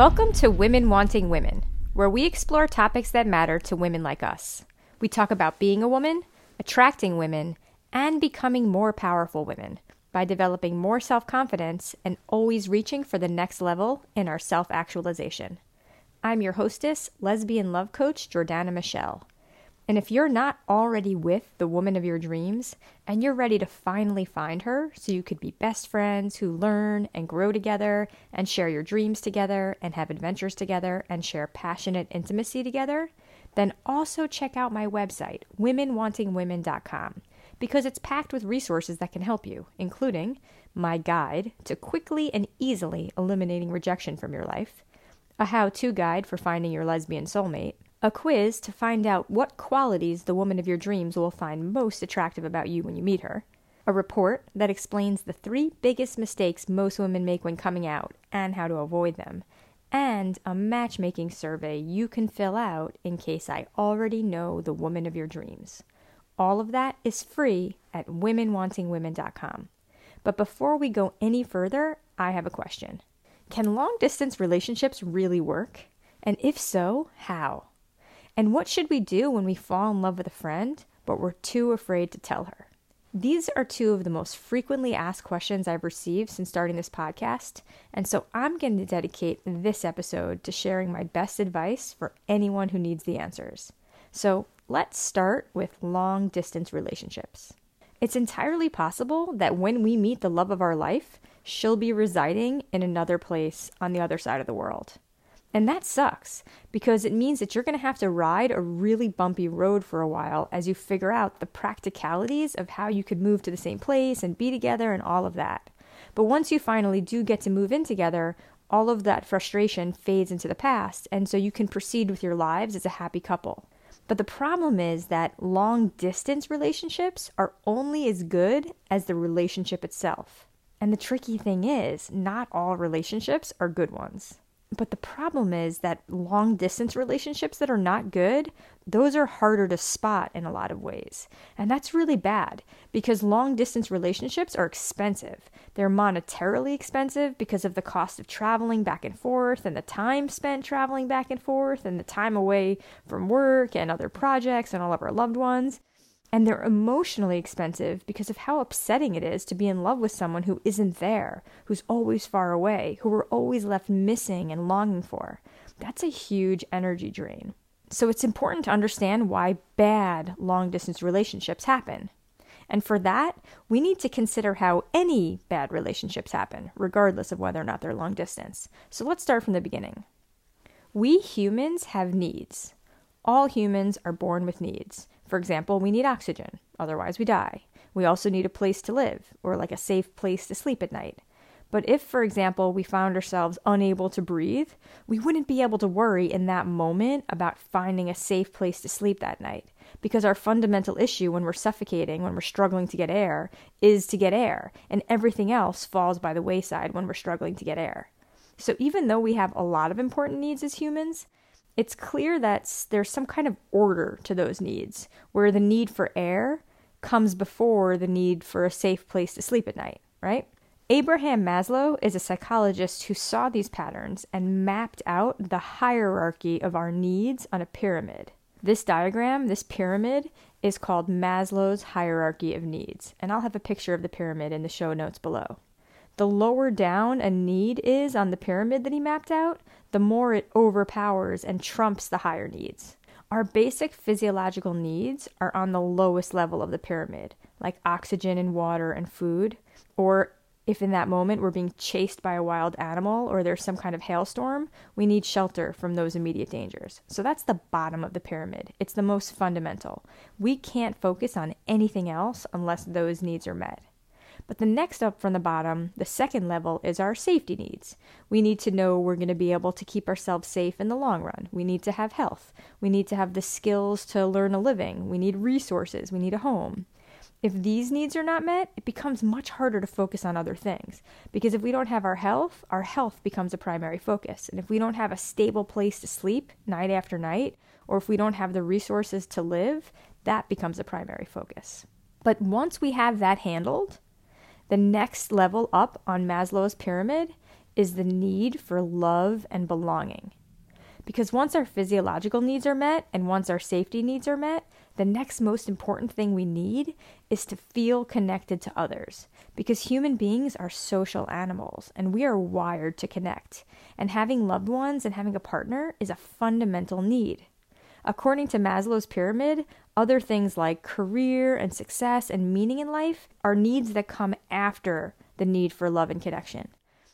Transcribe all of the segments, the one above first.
Welcome to Women Wanting Women, where we explore topics that matter to women like us. We talk about being a woman, attracting women, and becoming more powerful women by developing more self confidence and always reaching for the next level in our self actualization. I'm your hostess, lesbian love coach, Jordana Michelle. And if you're not already with the woman of your dreams and you're ready to finally find her so you could be best friends who learn and grow together and share your dreams together and have adventures together and share passionate intimacy together, then also check out my website, womenwantingwomen.com, because it's packed with resources that can help you, including my guide to quickly and easily eliminating rejection from your life, a how to guide for finding your lesbian soulmate a quiz to find out what qualities the woman of your dreams will find most attractive about you when you meet her, a report that explains the three biggest mistakes most women make when coming out and how to avoid them, and a matchmaking survey you can fill out in case I already know the woman of your dreams. All of that is free at womenwantingwomen.com. But before we go any further, I have a question. Can long distance relationships really work? And if so, how? And what should we do when we fall in love with a friend, but we're too afraid to tell her? These are two of the most frequently asked questions I've received since starting this podcast, and so I'm going to dedicate this episode to sharing my best advice for anyone who needs the answers. So let's start with long distance relationships. It's entirely possible that when we meet the love of our life, she'll be residing in another place on the other side of the world. And that sucks because it means that you're going to have to ride a really bumpy road for a while as you figure out the practicalities of how you could move to the same place and be together and all of that. But once you finally do get to move in together, all of that frustration fades into the past, and so you can proceed with your lives as a happy couple. But the problem is that long distance relationships are only as good as the relationship itself. And the tricky thing is, not all relationships are good ones. But the problem is that long distance relationships that are not good, those are harder to spot in a lot of ways. And that's really bad because long distance relationships are expensive. They're monetarily expensive because of the cost of traveling back and forth and the time spent traveling back and forth and the time away from work and other projects and all of our loved ones. And they're emotionally expensive because of how upsetting it is to be in love with someone who isn't there, who's always far away, who we're always left missing and longing for. That's a huge energy drain. So it's important to understand why bad long distance relationships happen. And for that, we need to consider how any bad relationships happen, regardless of whether or not they're long distance. So let's start from the beginning. We humans have needs. All humans are born with needs. For example, we need oxygen, otherwise, we die. We also need a place to live, or like a safe place to sleep at night. But if, for example, we found ourselves unable to breathe, we wouldn't be able to worry in that moment about finding a safe place to sleep that night. Because our fundamental issue when we're suffocating, when we're struggling to get air, is to get air, and everything else falls by the wayside when we're struggling to get air. So even though we have a lot of important needs as humans, it's clear that there's some kind of order to those needs, where the need for air comes before the need for a safe place to sleep at night, right? Abraham Maslow is a psychologist who saw these patterns and mapped out the hierarchy of our needs on a pyramid. This diagram, this pyramid, is called Maslow's hierarchy of needs, and I'll have a picture of the pyramid in the show notes below. The lower down a need is on the pyramid that he mapped out, the more it overpowers and trumps the higher needs. Our basic physiological needs are on the lowest level of the pyramid, like oxygen and water and food, or if in that moment we're being chased by a wild animal or there's some kind of hailstorm, we need shelter from those immediate dangers. So that's the bottom of the pyramid. It's the most fundamental. We can't focus on anything else unless those needs are met. But the next up from the bottom, the second level, is our safety needs. We need to know we're going to be able to keep ourselves safe in the long run. We need to have health. We need to have the skills to learn a living. We need resources. We need a home. If these needs are not met, it becomes much harder to focus on other things. Because if we don't have our health, our health becomes a primary focus. And if we don't have a stable place to sleep night after night, or if we don't have the resources to live, that becomes a primary focus. But once we have that handled, the next level up on Maslow's pyramid is the need for love and belonging. Because once our physiological needs are met and once our safety needs are met, the next most important thing we need is to feel connected to others. Because human beings are social animals and we are wired to connect. And having loved ones and having a partner is a fundamental need. According to Maslow's pyramid, other things like career and success and meaning in life are needs that come after the need for love and connection.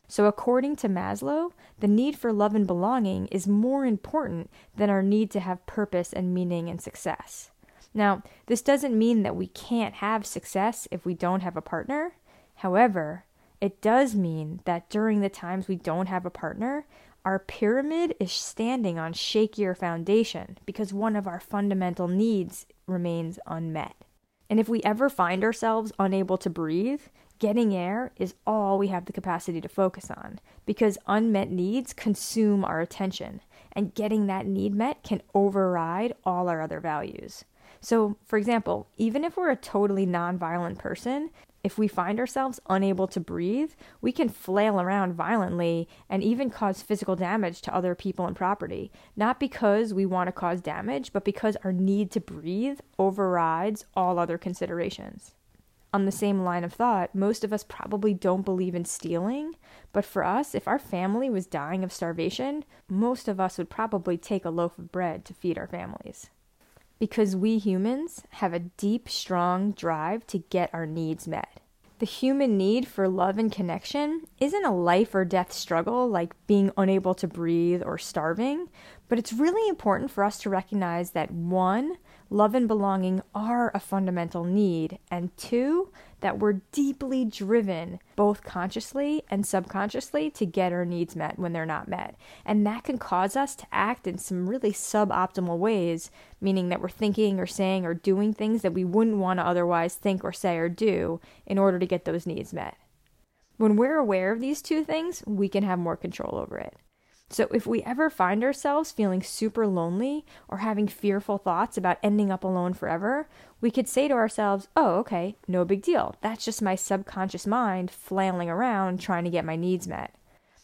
So, according to Maslow, the need for love and belonging is more important than our need to have purpose and meaning and success. Now, this doesn't mean that we can't have success if we don't have a partner. However, it does mean that during the times we don't have a partner, our pyramid is standing on shakier foundation because one of our fundamental needs remains unmet. And if we ever find ourselves unable to breathe, getting air is all we have the capacity to focus on because unmet needs consume our attention, and getting that need met can override all our other values. So, for example, even if we're a totally nonviolent person, if we find ourselves unable to breathe, we can flail around violently and even cause physical damage to other people and property, not because we want to cause damage, but because our need to breathe overrides all other considerations. On the same line of thought, most of us probably don't believe in stealing, but for us, if our family was dying of starvation, most of us would probably take a loaf of bread to feed our families because we humans have a deep, strong drive to get our needs met. The human need for love and connection isn't a life or death struggle like being unable to breathe or starving, but it's really important for us to recognize that one, love and belonging are a fundamental need, and two, that we're deeply driven, both consciously and subconsciously, to get our needs met when they're not met. And that can cause us to act in some really suboptimal ways, meaning that we're thinking or saying or doing things that we wouldn't want to otherwise think or say or do in order to get those needs met. When we're aware of these two things, we can have more control over it. So, if we ever find ourselves feeling super lonely or having fearful thoughts about ending up alone forever, we could say to ourselves, oh, okay, no big deal. That's just my subconscious mind flailing around trying to get my needs met.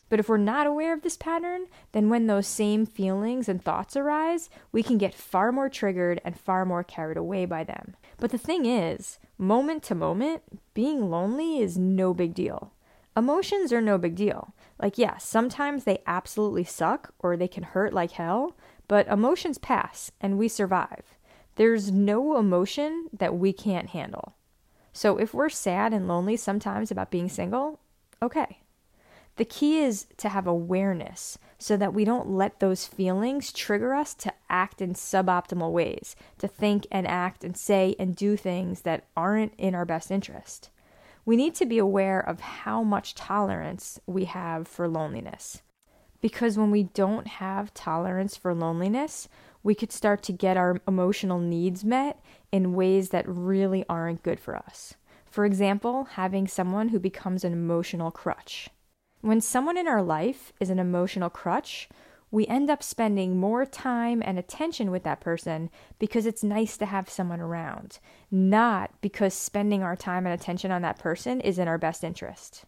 But if we're not aware of this pattern, then when those same feelings and thoughts arise, we can get far more triggered and far more carried away by them. But the thing is, moment to moment, being lonely is no big deal. Emotions are no big deal. Like, yeah, sometimes they absolutely suck or they can hurt like hell, but emotions pass and we survive. There's no emotion that we can't handle. So if we're sad and lonely sometimes about being single, okay. The key is to have awareness so that we don't let those feelings trigger us to act in suboptimal ways, to think and act and say and do things that aren't in our best interest we need to be aware of how much tolerance we have for loneliness. Because when we don't have tolerance for loneliness, we could start to get our emotional needs met in ways that really aren't good for us. For example, having someone who becomes an emotional crutch. When someone in our life is an emotional crutch, we end up spending more time and attention with that person because it's nice to have someone around, not because spending our time and attention on that person is in our best interest.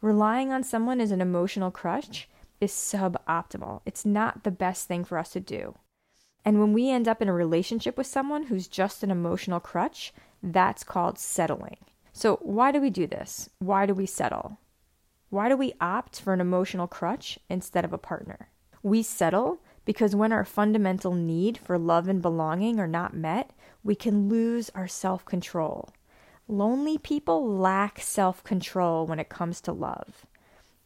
Relying on someone as an emotional crutch is suboptimal. It's not the best thing for us to do. And when we end up in a relationship with someone who's just an emotional crutch, that's called settling. So, why do we do this? Why do we settle? Why do we opt for an emotional crutch instead of a partner? We settle because when our fundamental need for love and belonging are not met, we can lose our self control. Lonely people lack self control when it comes to love.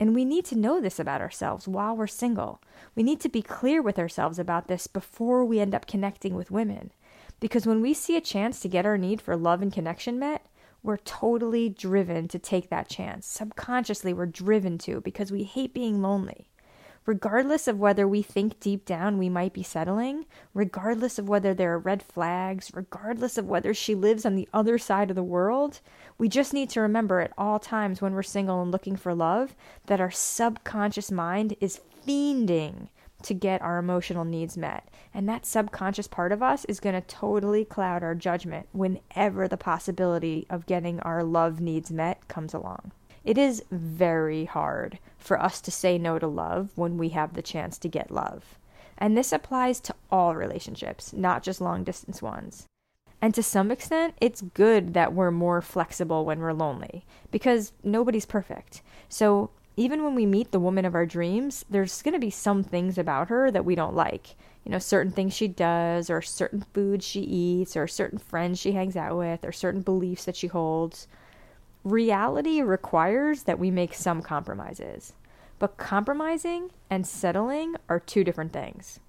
And we need to know this about ourselves while we're single. We need to be clear with ourselves about this before we end up connecting with women. Because when we see a chance to get our need for love and connection met, we're totally driven to take that chance. Subconsciously, we're driven to because we hate being lonely regardless of whether we think deep down we might be settling, regardless of whether there are red flags, regardless of whether she lives on the other side of the world, we just need to remember at all times when we're single and looking for love that our subconscious mind is fiending to get our emotional needs met. And that subconscious part of us is going to totally cloud our judgment whenever the possibility of getting our love needs met comes along. It is very hard for us to say no to love when we have the chance to get love. And this applies to all relationships, not just long distance ones. And to some extent, it's good that we're more flexible when we're lonely because nobody's perfect. So even when we meet the woman of our dreams, there's going to be some things about her that we don't like. You know, certain things she does, or certain foods she eats, or certain friends she hangs out with, or certain beliefs that she holds. Reality requires that we make some compromises. But compromising and settling are two different things.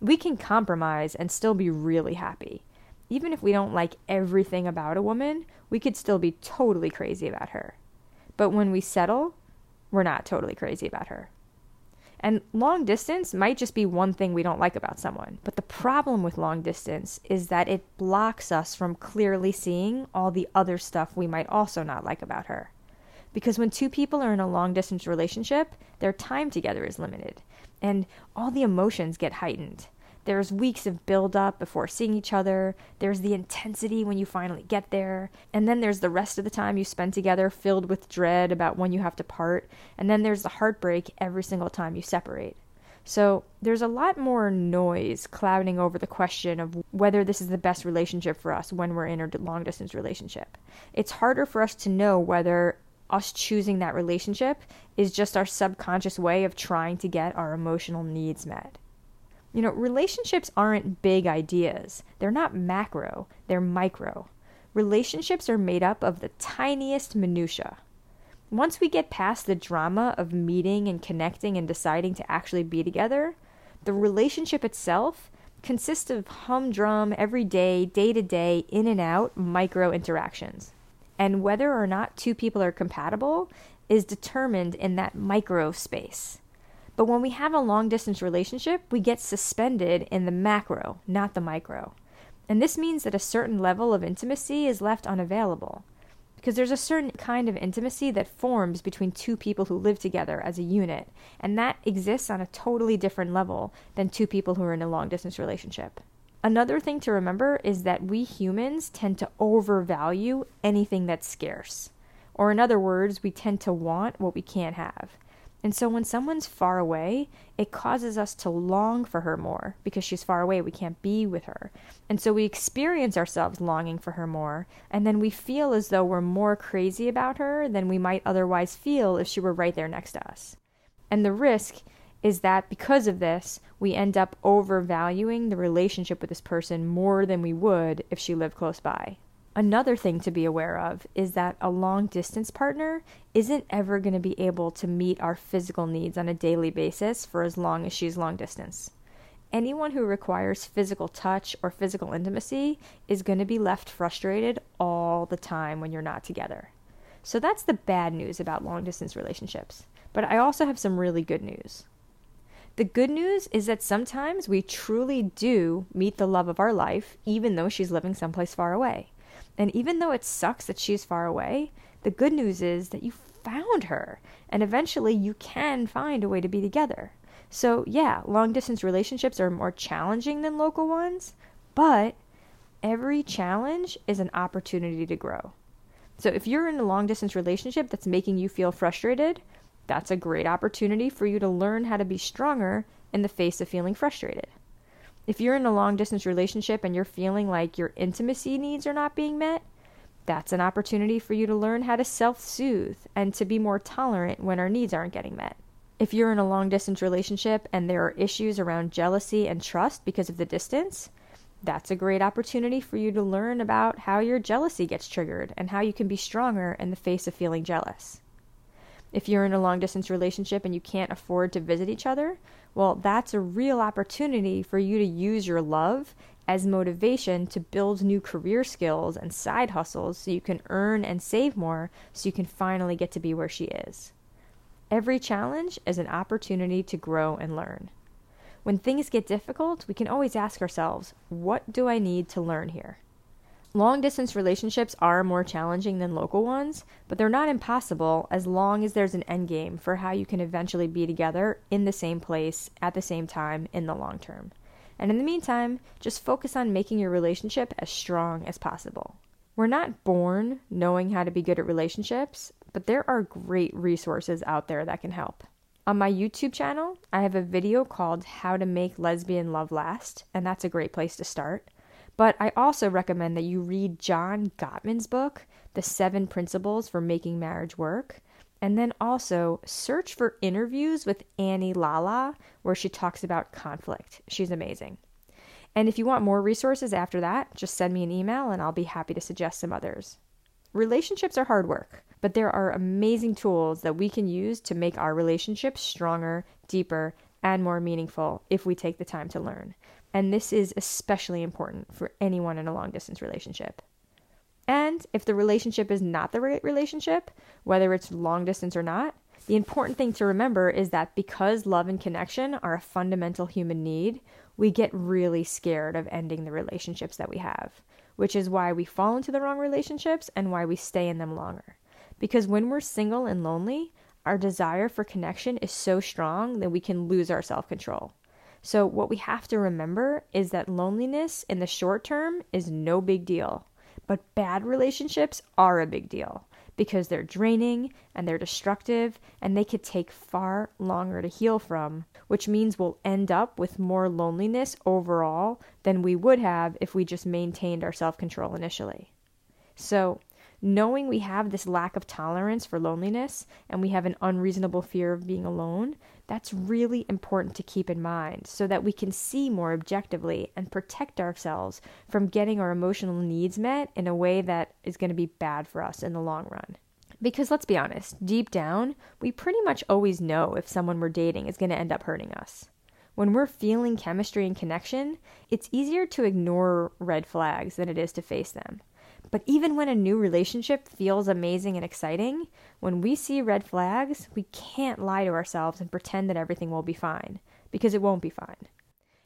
We can compromise and still be really happy even if we don't like everything about a woman, we could still be totally crazy about her. But when we settle, we're not totally crazy about her. And long distance might just be one thing we don't like about someone. But the problem with long distance is that it blocks us from clearly seeing all the other stuff we might also not like about her. Because when two people are in a long distance relationship, their time together is limited, and all the emotions get heightened. There's weeks of build up before seeing each other. There's the intensity when you finally get there. And then there's the rest of the time you spend together filled with dread about when you have to part. And then there's the heartbreak every single time you separate. So there's a lot more noise clouding over the question of whether this is the best relationship for us when we're in a long distance relationship. It's harder for us to know whether us choosing that relationship is just our subconscious way of trying to get our emotional needs met. You know, relationships aren't big ideas. They're not macro, they're micro. Relationships are made up of the tiniest minutia. Once we get past the drama of meeting and connecting and deciding to actually be together, the relationship itself consists of humdrum, everyday, day to day, in and out micro interactions. And whether or not two people are compatible is determined in that micro space. But when we have a long distance relationship, we get suspended in the macro, not the micro. And this means that a certain level of intimacy is left unavailable. Because there's a certain kind of intimacy that forms between two people who live together as a unit, and that exists on a totally different level than two people who are in a long distance relationship. Another thing to remember is that we humans tend to overvalue anything that's scarce. Or, in other words, we tend to want what we can't have. And so when someone's far away, it causes us to long for her more because she's far away. We can't be with her. And so we experience ourselves longing for her more. And then we feel as though we're more crazy about her than we might otherwise feel if she were right there next to us. And the risk is that because of this, we end up overvaluing the relationship with this person more than we would if she lived close by. Another thing to be aware of is that a long distance partner isn't ever going to be able to meet our physical needs on a daily basis for as long as she's long distance. Anyone who requires physical touch or physical intimacy is going to be left frustrated all the time when you're not together. So that's the bad news about long distance relationships. But I also have some really good news. The good news is that sometimes we truly do meet the love of our life, even though she's living someplace far away. And even though it sucks that she's far away, the good news is that you found her, and eventually you can find a way to be together. So, yeah, long distance relationships are more challenging than local ones, but every challenge is an opportunity to grow. So, if you're in a long distance relationship that's making you feel frustrated, that's a great opportunity for you to learn how to be stronger in the face of feeling frustrated. If you're in a long distance relationship and you're feeling like your intimacy needs are not being met, that's an opportunity for you to learn how to self soothe and to be more tolerant when our needs aren't getting met. If you're in a long distance relationship and there are issues around jealousy and trust because of the distance, that's a great opportunity for you to learn about how your jealousy gets triggered and how you can be stronger in the face of feeling jealous. If you're in a long distance relationship and you can't afford to visit each other, well, that's a real opportunity for you to use your love as motivation to build new career skills and side hustles so you can earn and save more so you can finally get to be where she is. Every challenge is an opportunity to grow and learn. When things get difficult, we can always ask ourselves, what do I need to learn here? Long distance relationships are more challenging than local ones, but they're not impossible as long as there's an end game for how you can eventually be together in the same place at the same time in the long term. And in the meantime, just focus on making your relationship as strong as possible. We're not born knowing how to be good at relationships, but there are great resources out there that can help. On my YouTube channel, I have a video called How to Make Lesbian Love Last, and that's a great place to start. But I also recommend that you read John Gottman's book, The Seven Principles for Making Marriage Work, and then also search for interviews with Annie Lalla, where she talks about conflict. She's amazing. And if you want more resources after that, just send me an email and I'll be happy to suggest some others. Relationships are hard work but there are amazing tools that we can use to make our relationships stronger, deeper, and more meaningful if we take the time to learn. And this is especially important for anyone in a long distance relationship. And if the relationship is not the right relationship, whether it's long distance or not, the important thing to remember is that because love and connection are a fundamental human need, we get really scared of ending the relationships that we have, which is why we fall into the wrong relationships and why we stay in them longer. Because when we're single and lonely, our desire for connection is so strong that we can lose our self control. So, what we have to remember is that loneliness in the short term is no big deal, but bad relationships are a big deal because they're draining and they're destructive and they could take far longer to heal from, which means we'll end up with more loneliness overall than we would have if we just maintained our self control initially. So, knowing we have this lack of tolerance for loneliness and we have an unreasonable fear of being alone, that's really important to keep in mind so that we can see more objectively and protect ourselves from getting our emotional needs met in a way that is going to be bad for us in the long run. Because let's be honest, deep down, we pretty much always know if someone we're dating is going to end up hurting us. When we're feeling chemistry and connection, it's easier to ignore red flags than it is to face them. But even when a new relationship feels amazing and exciting, when we see red flags, we can't lie to ourselves and pretend that everything will be fine, because it won't be fine.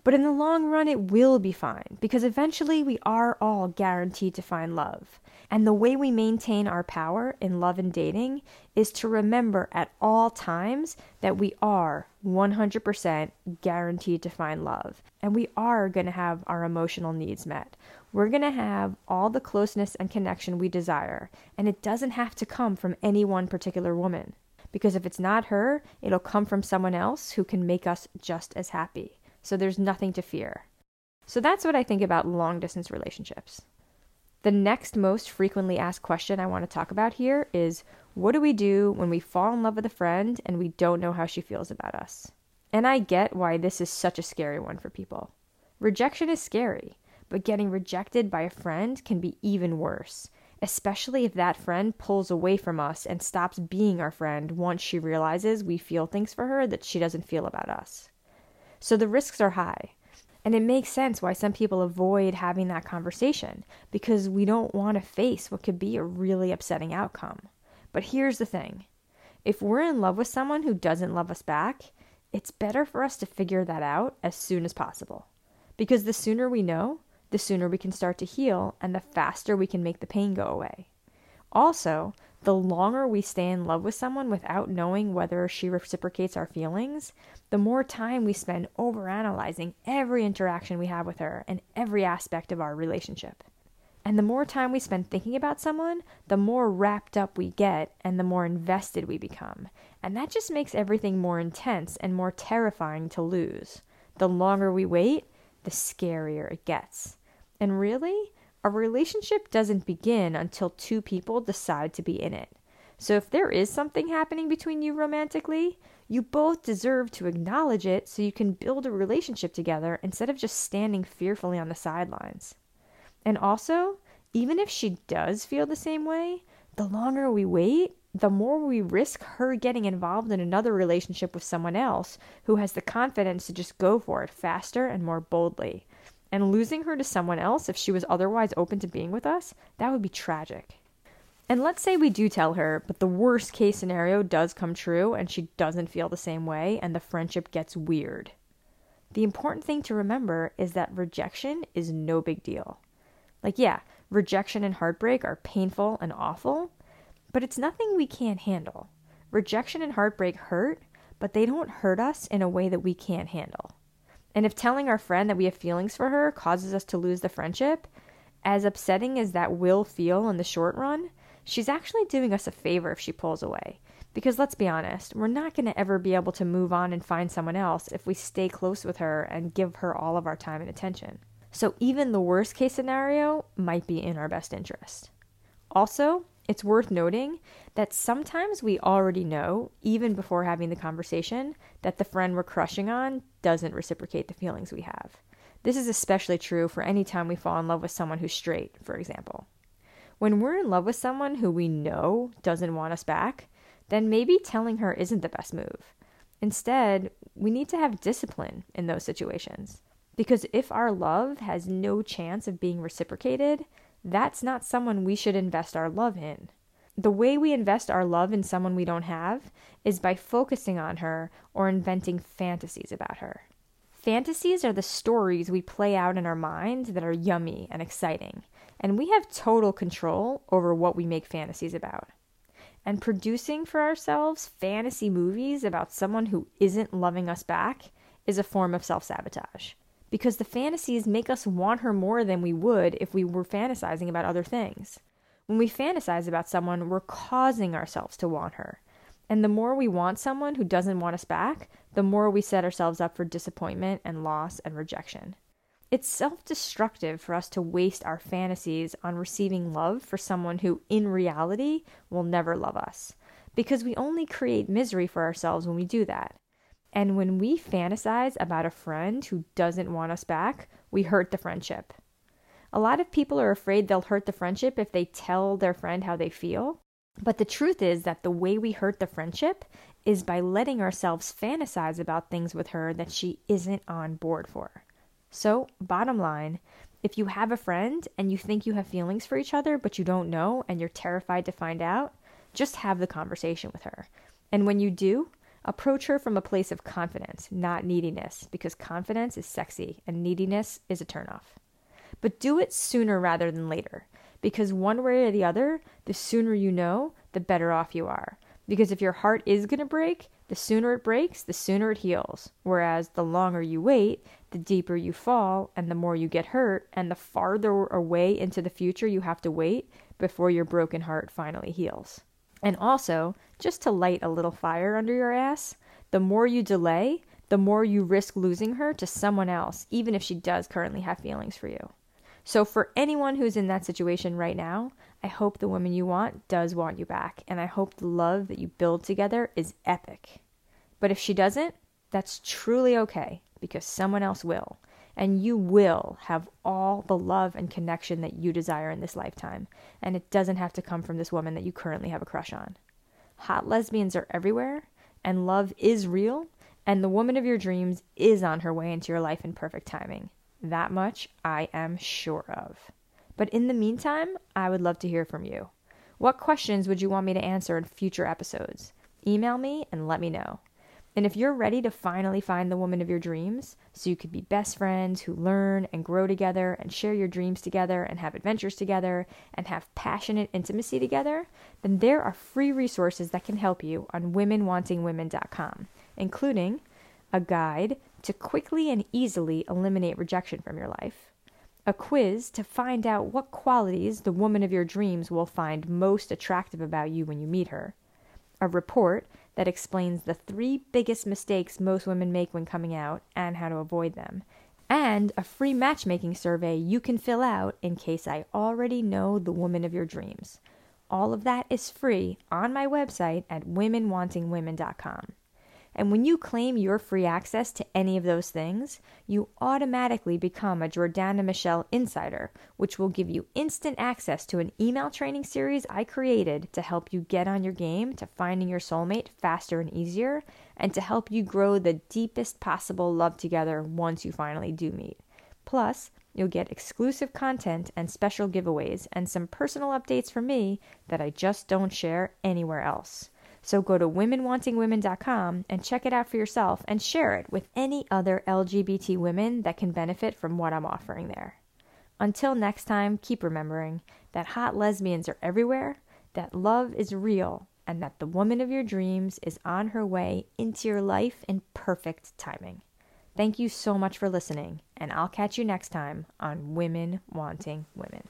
But in the long run, it will be fine, because eventually we are all guaranteed to find love. And the way we maintain our power in love and dating is to remember at all times that we are 100% guaranteed to find love. And we are going to have our emotional needs met we're going to have all the closeness and connection we desire, and it doesn't have to come from any one particular woman. Because if it's not her, it'll come from someone else who can make us just as happy. So there's nothing to fear. So that's what I think about long distance relationships. The next most frequently asked question I want to talk about here is what do we do when we fall in love with a friend and we don't know how she feels about us? And I get why this is such a scary one for people. Rejection is scary. But getting rejected by a friend can be even worse, especially if that friend pulls away from us and stops being our friend once she realizes we feel things for her that she doesn't feel about us. So the risks are high. And it makes sense why some people avoid having that conversation because we don't want to face what could be a really upsetting outcome. But here's the thing if we're in love with someone who doesn't love us back, it's better for us to figure that out as soon as possible. Because the sooner we know, the sooner we can start to heal and the faster we can make the pain go away. Also, the longer we stay in love with someone without knowing whether she reciprocates our feelings, the more time we spend overanalyzing every interaction we have with her and every aspect of our relationship. And the more time we spend thinking about someone, the more wrapped up we get and the more invested we become. And that just makes everything more intense and more terrifying to lose. The longer we wait, the scarier it gets. And really, a relationship doesn't begin until two people decide to be in it. So if there is something happening between you romantically, you both deserve to acknowledge it so you can build a relationship together instead of just standing fearfully on the sidelines. And also, even if she does feel the same way, the longer we wait, the more we risk her getting involved in another relationship with someone else who has the confidence to just go for it faster and more boldly and losing her to someone else if she was otherwise open to being with us, that would be tragic. And let's say we do tell her, but the worst case scenario does come true and she doesn't feel the same way and the friendship gets weird. The important thing to remember is that rejection is no big deal. Like, yeah, rejection and heartbreak are painful and awful, but it's nothing we can't handle. Rejection and heartbreak hurt, but they don't hurt us in a way that we can't handle. And if telling our friend that we have feelings for her causes us to lose the friendship, as upsetting as that will feel in the short run, she's actually doing us a favor if she pulls away. Because let's be honest, we're not going to ever be able to move on and find someone else if we stay close with her and give her all of our time and attention. So even the worst case scenario might be in our best interest. Also, it's worth noting that sometimes we already know, even before having the conversation, that the friend we're crushing on doesn't reciprocate the feelings we have. This is especially true for any time we fall in love with someone who's straight, for example. When we're in love with someone who we know doesn't want us back, then maybe telling her isn't the best move. Instead, we need to have discipline in those situations. Because if our love has no chance of being reciprocated, that's not someone we should invest our love in. The way we invest our love in someone we don't have is by focusing on her or inventing fantasies about her. Fantasies are the stories we play out in our minds that are yummy and exciting, and we have total control over what we make fantasies about. And producing for ourselves fantasy movies about someone who isn't loving us back is a form of self sabotage. Because the fantasies make us want her more than we would if we were fantasizing about other things. When we fantasize about someone, we're causing ourselves to want her. And the more we want someone who doesn't want us back, the more we set ourselves up for disappointment and loss and rejection. It's self destructive for us to waste our fantasies on receiving love for someone who, in reality, will never love us. Because we only create misery for ourselves when we do that. And when we fantasize about a friend who doesn't want us back, we hurt the friendship. A lot of people are afraid they'll hurt the friendship if they tell their friend how they feel. But the truth is that the way we hurt the friendship is by letting ourselves fantasize about things with her that she isn't on board for. So, bottom line, if you have a friend and you think you have feelings for each other, but you don't know and you're terrified to find out, just have the conversation with her. And when you do, approach her from a place of confidence, not neediness, because confidence is sexy and neediness is a turnoff. But do it sooner rather than later, because one way or the other, the sooner you know, the better off you are. Because if your heart is going to break, the sooner it breaks, the sooner it heals. Whereas the longer you wait, the deeper you fall, and the more you get hurt, and the farther away into the future you have to wait before your broken heart finally heals. And also, just to light a little fire under your ass, the more you delay, the more you risk losing her to someone else, even if she does currently have feelings for you. So, for anyone who's in that situation right now, I hope the woman you want does want you back, and I hope the love that you build together is epic. But if she doesn't, that's truly okay, because someone else will. And you will have all the love and connection that you desire in this lifetime. And it doesn't have to come from this woman that you currently have a crush on. Hot lesbians are everywhere, and love is real, and the woman of your dreams is on her way into your life in perfect timing. That much I am sure of. But in the meantime, I would love to hear from you. What questions would you want me to answer in future episodes? Email me and let me know. And if you're ready to finally find the woman of your dreams, so you could be best friends who learn and grow together and share your dreams together and have adventures together and have passionate intimacy together, then there are free resources that can help you on womenwantingwomen.com, including a guide to quickly and easily eliminate rejection from your life, a quiz to find out what qualities the woman of your dreams will find most attractive about you when you meet her, a report that explains the three biggest mistakes most women make when coming out and how to avoid them, and a free matchmaking survey you can fill out in case I already know the woman of your dreams. All of that is free on my website at womenwantingwomen.com. And when you claim your free access to any of those things, you automatically become a Jordana Michelle Insider, which will give you instant access to an email training series I created to help you get on your game to finding your soulmate faster and easier, and to help you grow the deepest possible love together once you finally do meet. Plus, you'll get exclusive content and special giveaways and some personal updates from me that I just don't share anywhere else. So go to womenwantingwomen.com and check it out for yourself and share it with any other LGBT women that can benefit from what I'm offering there. Until next time, keep remembering that hot lesbians are everywhere, that love is real, and that the woman of your dreams is on her way into your life in perfect timing. Thank you so much for listening, and I'll catch you next time on Women Wanting Women.